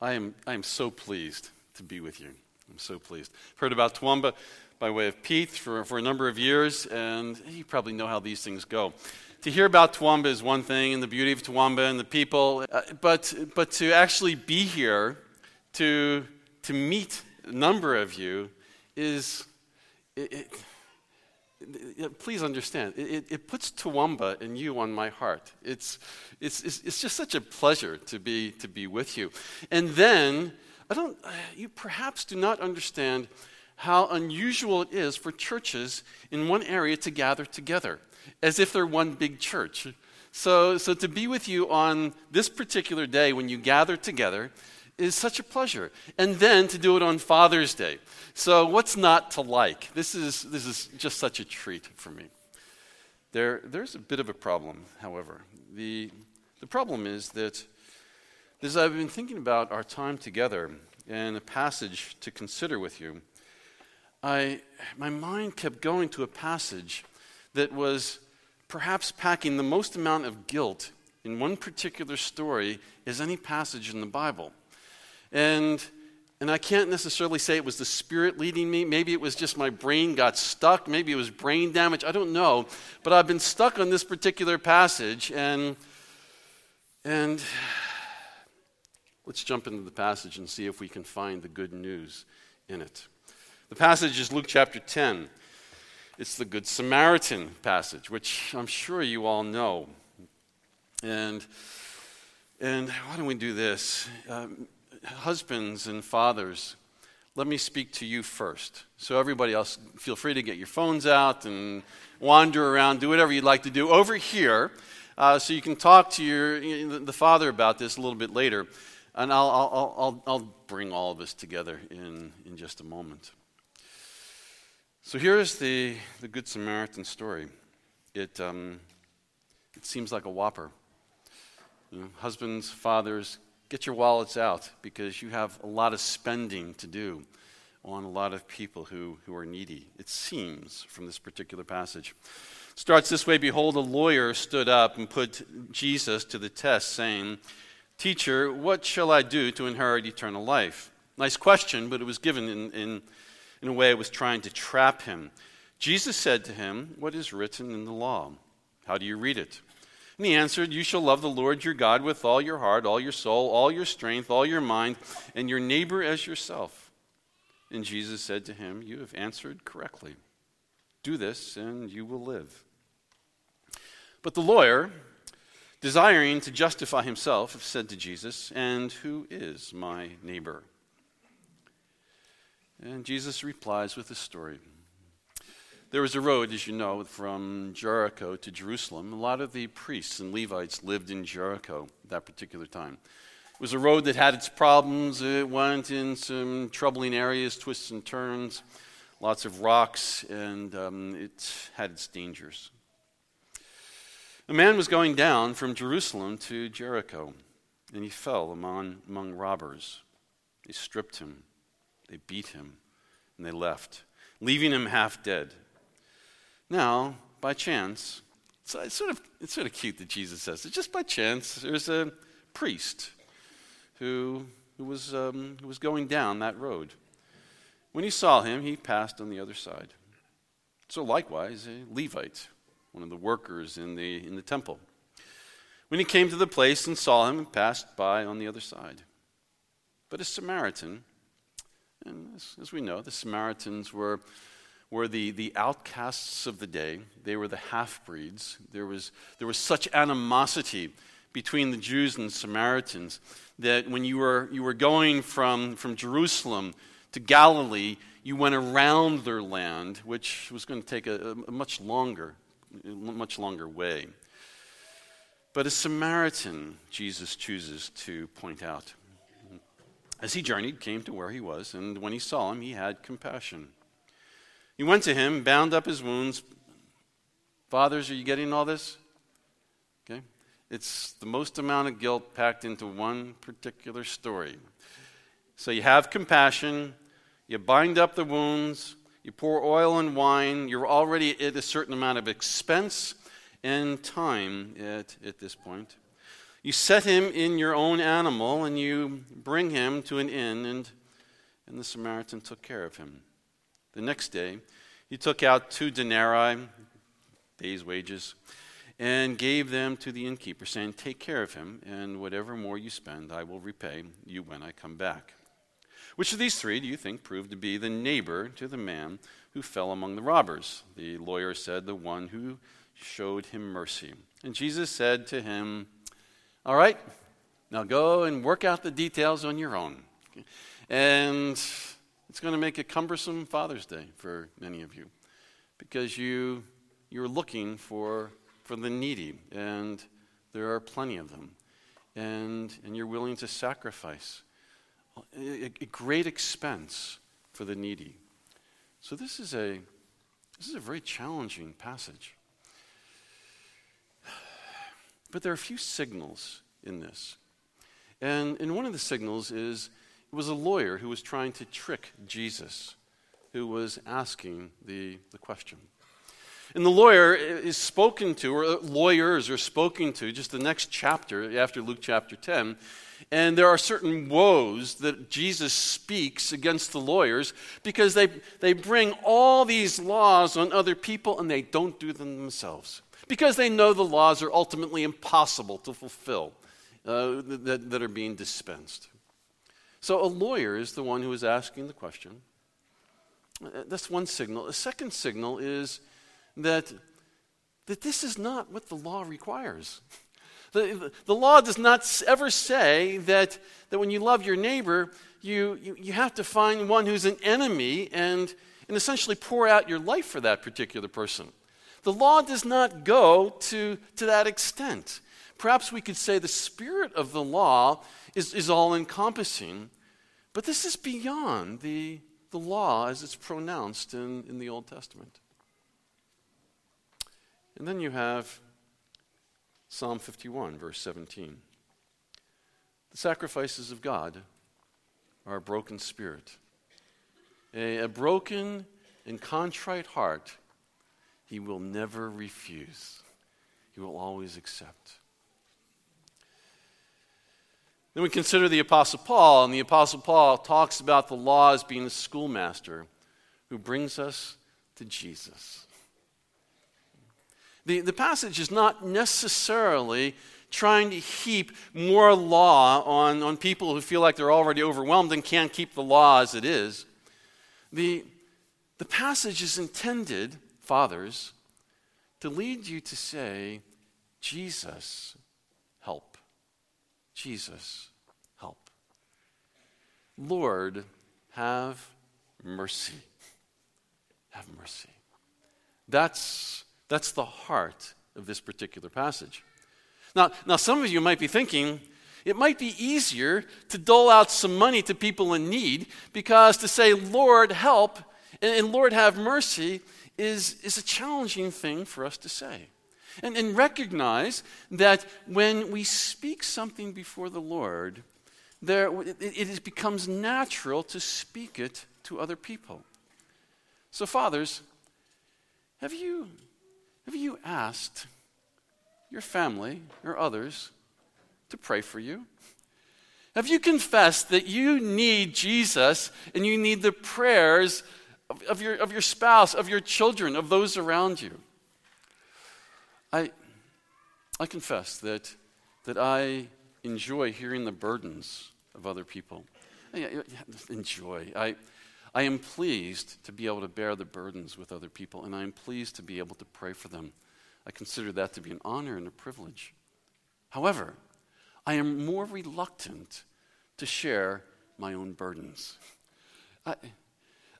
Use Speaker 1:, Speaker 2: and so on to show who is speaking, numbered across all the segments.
Speaker 1: I am, I am so pleased to be with you. I'm so pleased. I've heard about Toowoomba by way of Pete for, for a number of years, and you probably know how these things go. To hear about Toowoomba is one thing, and the beauty of Toowoomba and the people, uh, but, but to actually be here, to, to meet a number of you, is. It, it, please understand, it, it, puts Toowoomba and you on my heart. It's, it's, it's, it's, just such a pleasure to be, to be with you. And then, I don't, uh, you perhaps do not understand how unusual it is for churches in one area to gather together, as if they're one big church. So, so to be with you on this particular day when you gather together is such a pleasure. And then to do it on Father's Day. So, what's not to like? This is, this is just such a treat for me. There, there's a bit of a problem, however. The, the problem is that as I've been thinking about our time together and a passage to consider with you, I, my mind kept going to a passage that was perhaps packing the most amount of guilt in one particular story as any passage in the Bible. And, and I can't necessarily say it was the Spirit leading me. Maybe it was just my brain got stuck. Maybe it was brain damage. I don't know. But I've been stuck on this particular passage. And, and let's jump into the passage and see if we can find the good news in it. The passage is Luke chapter 10. It's the Good Samaritan passage, which I'm sure you all know. And, and why don't we do this? Um, husbands and fathers, let me speak to you first. So, everybody else, feel free to get your phones out and wander around, do whatever you'd like to do over here. Uh, so, you can talk to your, the father about this a little bit later. And I'll, I'll, I'll, I'll bring all of us together in, in just a moment. So, here's the, the Good Samaritan story. It, um, it seems like a whopper. You know, husbands, fathers, get your wallets out because you have a lot of spending to do on a lot of people who, who are needy. It seems from this particular passage. It starts this way Behold, a lawyer stood up and put Jesus to the test, saying, Teacher, what shall I do to inherit eternal life? Nice question, but it was given in, in, in a way it was trying to trap him. Jesus said to him, What is written in the law? How do you read it? And he answered, You shall love the Lord your God with all your heart, all your soul, all your strength, all your mind, and your neighbor as yourself. And Jesus said to him, You have answered correctly. Do this, and you will live. But the lawyer, desiring to justify himself, said to Jesus, And who is my neighbor? And Jesus replies with a story. There was a road, as you know, from Jericho to Jerusalem. A lot of the priests and Levites lived in Jericho at that particular time. It was a road that had its problems. It went in some troubling areas, twists and turns, lots of rocks, and um, it had its dangers. A man was going down from Jerusalem to Jericho, and he fell among, among robbers. They stripped him, they beat him, and they left, leaving him half dead. Now, by chance, so it's sort of it's sort of cute that Jesus says it. Just by chance, there's a priest who who was um, who was going down that road. When he saw him, he passed on the other side. So likewise, a Levite, one of the workers in the in the temple, when he came to the place and saw him, passed by on the other side. But a Samaritan, and as, as we know, the Samaritans were were the, the outcasts of the day. They were the half breeds. There was, there was such animosity between the Jews and Samaritans that when you were, you were going from, from Jerusalem to Galilee, you went around their land, which was going to take a, a much longer, much longer way. But a Samaritan, Jesus chooses to point out. As he journeyed, came to where he was, and when he saw him, he had compassion. He went to him, bound up his wounds. Fathers, are you getting all this? Okay? It's the most amount of guilt packed into one particular story. So you have compassion, you bind up the wounds, you pour oil and wine, you're already at a certain amount of expense and time at, at this point. You set him in your own animal, and you bring him to an inn, and, and the Samaritan took care of him. The next day, he took out two denarii, day's wages, and gave them to the innkeeper, saying, Take care of him, and whatever more you spend, I will repay you when I come back. Which of these three do you think proved to be the neighbor to the man who fell among the robbers? The lawyer said, The one who showed him mercy. And Jesus said to him, All right, now go and work out the details on your own. And it's going to make a cumbersome Father's Day for many of you because you, you're looking for, for the needy, and there are plenty of them. And, and you're willing to sacrifice a, a great expense for the needy. So this is a this is a very challenging passage. But there are a few signals in this. And, and one of the signals is it was a lawyer who was trying to trick Jesus, who was asking the, the question. And the lawyer is spoken to, or lawyers are spoken to, just the next chapter after Luke chapter 10. And there are certain woes that Jesus speaks against the lawyers because they, they bring all these laws on other people and they don't do them themselves. Because they know the laws are ultimately impossible to fulfill uh, that, that are being dispensed. So a lawyer is the one who is asking the question. Uh, that's one signal. A second signal is that, that this is not what the law requires. The, the law does not ever say that, that when you love your neighbor, you, you, you have to find one who's an enemy and, and essentially pour out your life for that particular person. The law does not go to, to that extent. Perhaps we could say the spirit of the law is, is all encompassing, but this is beyond the, the law as it's pronounced in, in the Old Testament. And then you have Psalm 51, verse 17. The sacrifices of God are a broken spirit. A, a broken and contrite heart, he will never refuse, he will always accept. Then we consider the Apostle Paul, and the Apostle Paul talks about the law as being a schoolmaster who brings us to Jesus. The, the passage is not necessarily trying to heap more law on, on people who feel like they're already overwhelmed and can't keep the law as it is. The, the passage is intended, fathers, to lead you to say, Jesus. Jesus, help. Lord, have mercy. Have mercy. That's that's the heart of this particular passage. Now, now, some of you might be thinking, it might be easier to dole out some money to people in need because to say, Lord, help, and, and Lord, have mercy, is, is a challenging thing for us to say. And, and recognize that when we speak something before the Lord, there, it, it becomes natural to speak it to other people. So, fathers, have you have you asked your family or others to pray for you? Have you confessed that you need Jesus and you need the prayers of, of, your, of your spouse, of your children, of those around you? I, I confess that, that I enjoy hearing the burdens of other people. I, enjoy. I, I am pleased to be able to bear the burdens with other people, and I am pleased to be able to pray for them. I consider that to be an honor and a privilege. However, I am more reluctant to share my own burdens. I,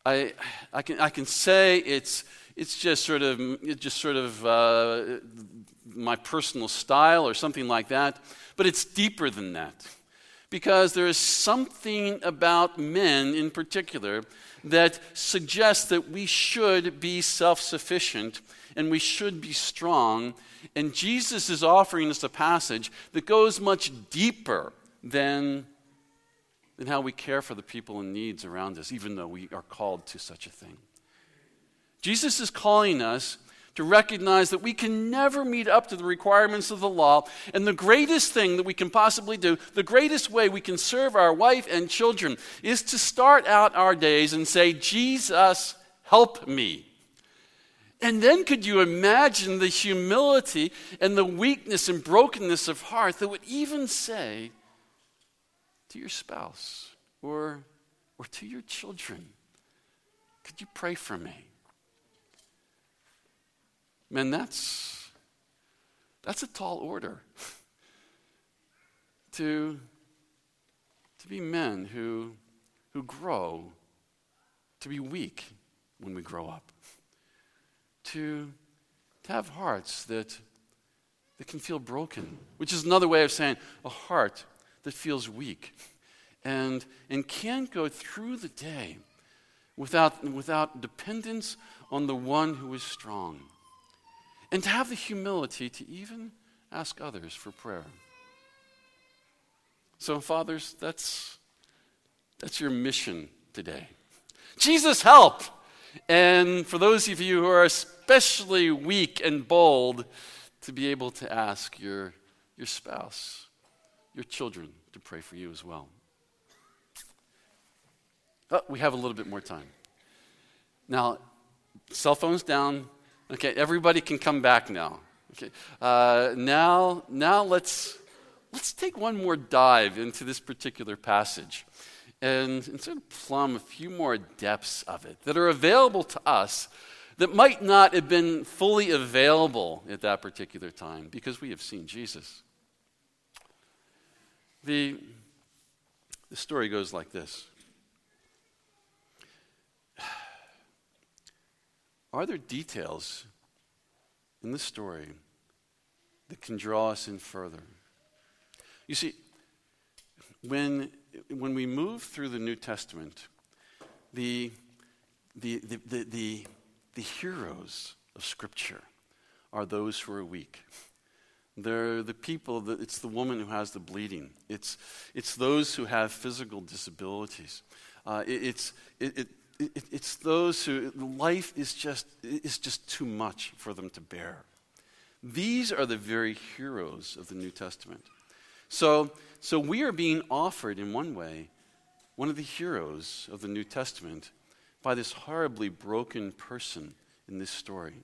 Speaker 1: I, I, can, I can say it's, it's just sort of, it's just sort of uh, my personal style or something like that, but it's deeper than that because there is something about men in particular that suggests that we should be self sufficient and we should be strong. And Jesus is offering us a passage that goes much deeper than, than how we care for the people and needs around us, even though we are called to such a thing. Jesus is calling us to recognize that we can never meet up to the requirements of the law. And the greatest thing that we can possibly do, the greatest way we can serve our wife and children, is to start out our days and say, Jesus, help me. And then could you imagine the humility and the weakness and brokenness of heart that would even say to your spouse or, or to your children, Could you pray for me? Man, that's, that's a tall order. to, to be men who, who grow, to be weak when we grow up, to, to have hearts that, that can feel broken, which is another way of saying a heart that feels weak and, and can't go through the day without, without dependence on the one who is strong and to have the humility to even ask others for prayer. So, fathers, that's, that's your mission today. Jesus, help! And for those of you who are especially weak and bold, to be able to ask your, your spouse, your children to pray for you as well. Oh, we have a little bit more time. Now, cell phones down, Okay, everybody can come back now. Okay, uh, now, now let's let's take one more dive into this particular passage, and, and sort of plumb a few more depths of it that are available to us that might not have been fully available at that particular time because we have seen Jesus. The, the story goes like this Are there details in the story that can draw us in further? You see, when, when we move through the New Testament, the, the, the, the, the, the heroes of Scripture are those who are weak. They're the people, that, it's the woman who has the bleeding. It's, it's those who have physical disabilities. Uh, it, it's, it, it, it, it's those who life is just, is just too much for them to bear. These are the very heroes of the New Testament. So, so we are being offered, in one way, one of the heroes of the New Testament by this horribly broken person in this story.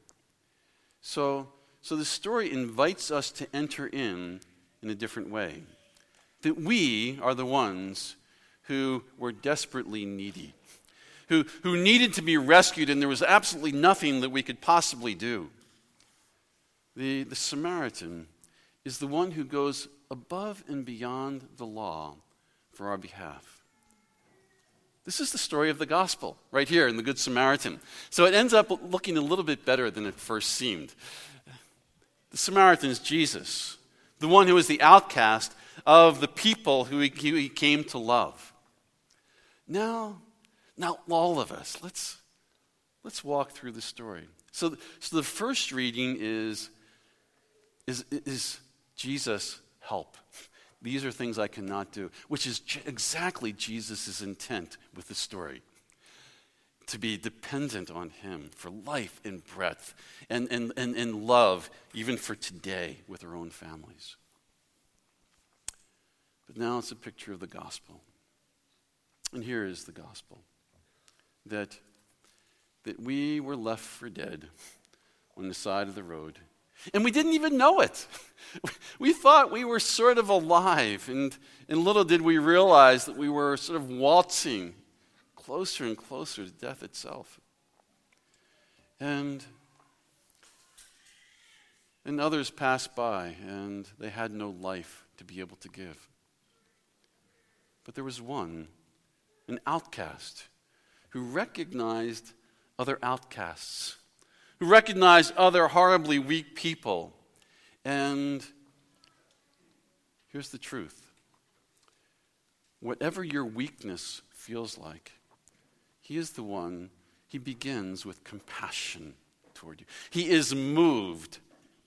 Speaker 1: So, so the story invites us to enter in in a different way. That we are the ones who were desperately needy who, who needed to be rescued, and there was absolutely nothing that we could possibly do. The, the Samaritan is the one who goes above and beyond the law for our behalf. This is the story of the gospel right here in the Good Samaritan. So it ends up looking a little bit better than it first seemed. The Samaritan is Jesus, the one who is the outcast of the people who he, came to love. Now, now, all of us, let's, let's walk through the story. So, so the first reading is, is, is Jesus, help. These are things I cannot do, which is exactly Jesus' intent with the story to be dependent on Him for life and breath and, and, and, and love, even for today with our own families. But now it's a picture of the gospel. And here is the gospel that, that we were left for dead on the side of the road. And we didn't even know it. We thought we were sort of alive, and, and little did we realize that we were sort of waltzing closer and closer to death itself. And, and others passed by, and they had no life to be able to give. But there was one, an outcast, who recognized other outcasts, who recognized other horribly weak people. And here's the truth whatever your weakness feels like, He is the one, He begins with compassion toward you. He is moved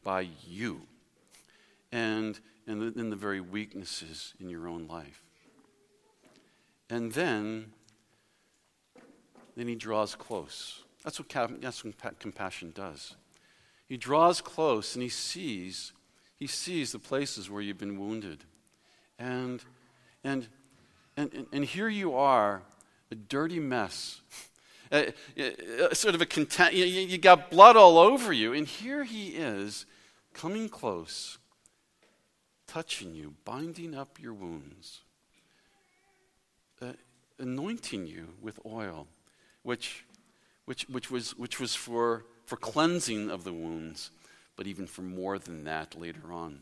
Speaker 1: by you and in the, in the very weaknesses in your own life. And then then he draws close. That's what, that's what compassion does. He draws close and he sees, he sees the places where you've been wounded. And, and, and, and here you are, a dirty mess. Uh, uh, sort of a content, you, you got blood all over you. And here he is coming close, touching you, binding up your wounds, uh, anointing you with oil, which, which, which, was, which was for, for cleansing of the wounds, but even for more than that later on.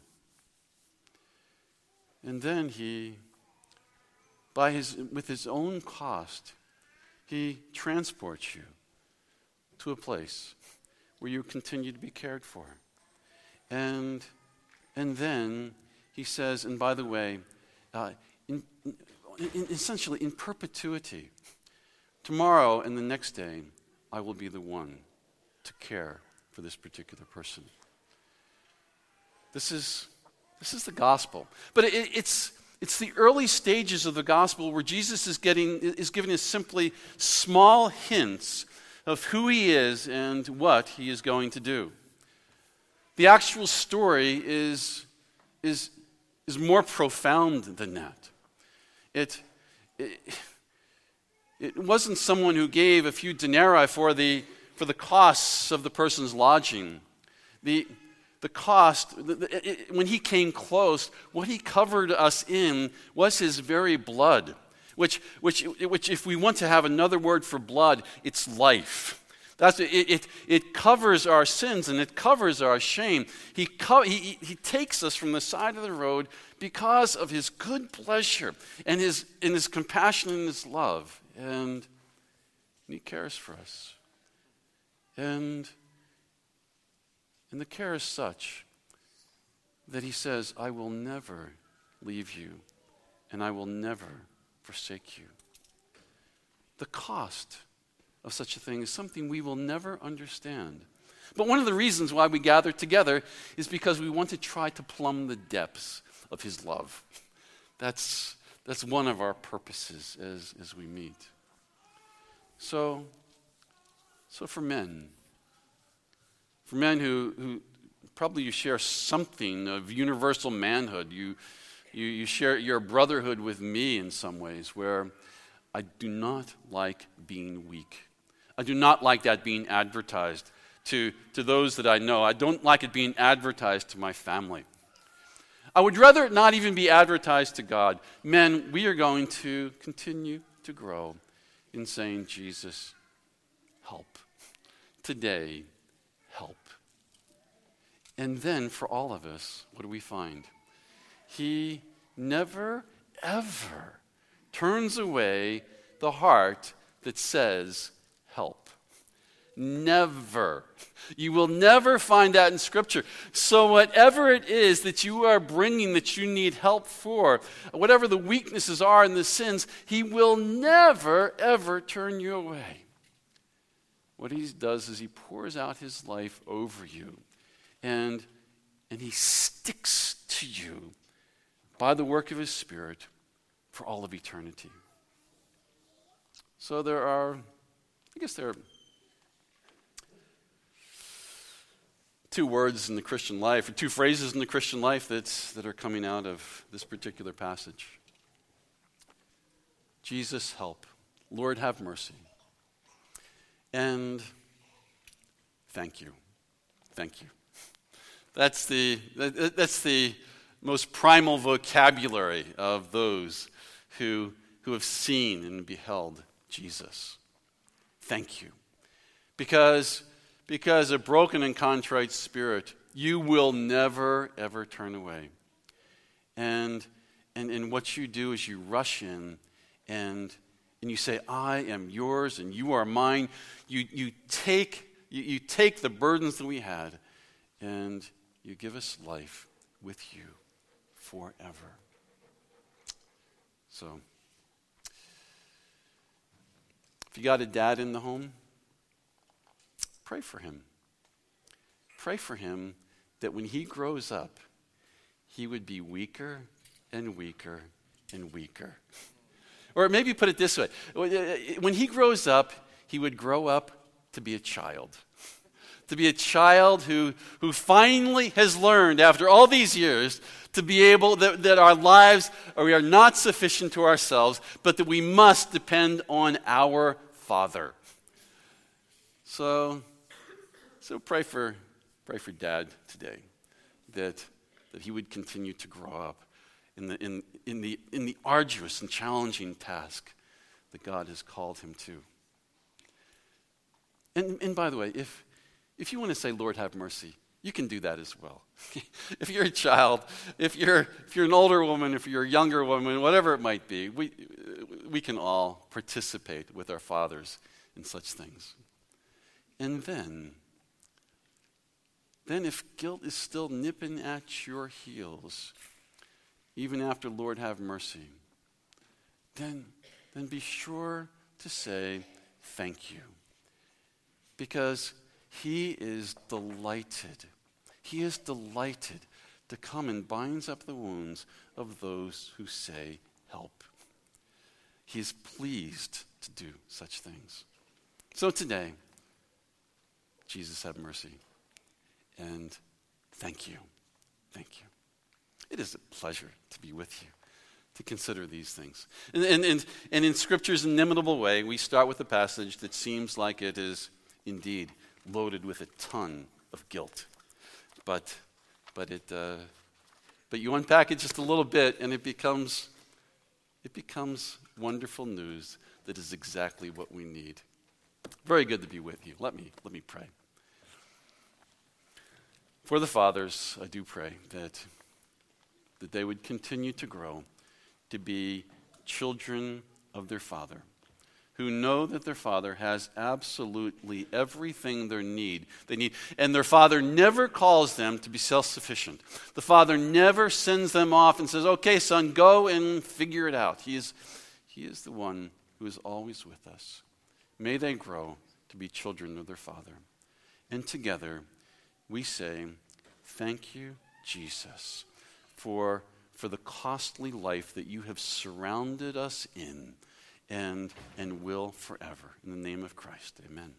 Speaker 1: And then he, by his, with his own cost, he transports you to a place where you continue to be cared for. And, and then he says, and by the way, uh, in, in, essentially in perpetuity, tomorrow and the next day, I will be the one to care for this particular person. This is, this is the gospel. But it, it's, it's the early stages of the gospel where Jesus is, getting, is giving us simply small hints of who he is and what he is going to do. The actual story is, is, is more profound than that. It, it, it wasn't someone who gave a few denarii for the, for the costs of the person's lodging. The, the cost, when he came close, what he covered us in was his very blood, which, which, which if we want to have another word for blood, it's life. That's, it, it, it covers our sins and it covers our shame. He, co- he, he takes us from the side of the road because of his good pleasure and his, and his compassion and his love. And, and he cares for us. And and the care is such that he says, I will never leave you and I will never forsake you. The cost of such a thing is something we will never understand. But one of the reasons why we gather together is because we want to try to plumb the depths of his love. That's, that's one of our purposes as, as we meet. So, so for men, for men who, who probably you share something of universal manhood. You, you, you share your brotherhood with me in some ways, where I do not like being weak. I do not like that being advertised to, to those that I know. I don't like it being advertised to my family. I would rather it not even be advertised to God. Men, we are going to continue to grow in saying, Jesus, help. Today. And then for all of us, what do we find? He never, ever turns away the heart that says, help. Never. You will never find that in Scripture. So, whatever it is that you are bringing that you need help for, whatever the weaknesses are and the sins, He will never, ever turn you away what he does is he pours out his life over you and, and he sticks to you by the work of his spirit for all of eternity. So there are, I guess there are two words in the Christian life, or two phrases in the Christian life that's, that are coming out of this particular passage Jesus, help. Lord, have mercy. And thank you. Thank you. That's the, that's the most primal vocabulary of those who, who have seen and beheld Jesus. Thank you. Because, because a broken and contrite spirit, you will never, ever turn away. And, and, and what you do is you rush in and and you say, I am yours and you are mine, you, you, take, you, you take the burdens that we had and you give us life with you forever. So, if you got a dad in the home, pray for him. Pray for him that when he grows up, he would be weaker and weaker and weaker. Or maybe put it this way when he grows up, he would grow up to be a child. To be a child who, who finally has learned, after all these years, to be able, that, that our lives, we are not sufficient to ourselves, but that we must depend on our Father. So, so pray for, pray for Dad today, that, that he would continue to grow up in the, in, in, the, in the arduous and challenging task that God has called him to. And, and by the way, if, if you want to say, Lord, have mercy, you can do that as well. if you're a child, if you're, if you're an older woman, if you're a younger woman, whatever it might be, we, we can all participate with our fathers in such things. And then, then if guilt is still nipping at your heels, even after Lord have mercy, then, then be sure to say thank you. Because he is delighted. He is delighted to come and binds up the wounds of those who say, Help. He is pleased to do such things. So today, Jesus, have mercy. And thank you. Thank you. It is a pleasure to be with you, to consider these things. And, and, and, and in Scripture's inimitable way, we start with a passage that seems like it is indeed loaded with a ton of guilt. But, but, it, uh, but you unpack it just a little bit, and it becomes, it becomes wonderful news that is exactly what we need. Very good to be with you. Let me, let me pray. For the fathers, I do pray that, that they would continue to grow to be children of their Father who know that their father has absolutely everything they need. They need, and their father never calls them to be self-sufficient. The father never sends them off and says, "Okay, son, go and figure it out." He is, he is the one who is always with us. May they grow to be children of their father. And together, we say, "Thank you, Jesus, for." For the costly life that you have surrounded us in and, and will forever. In the name of Christ, amen.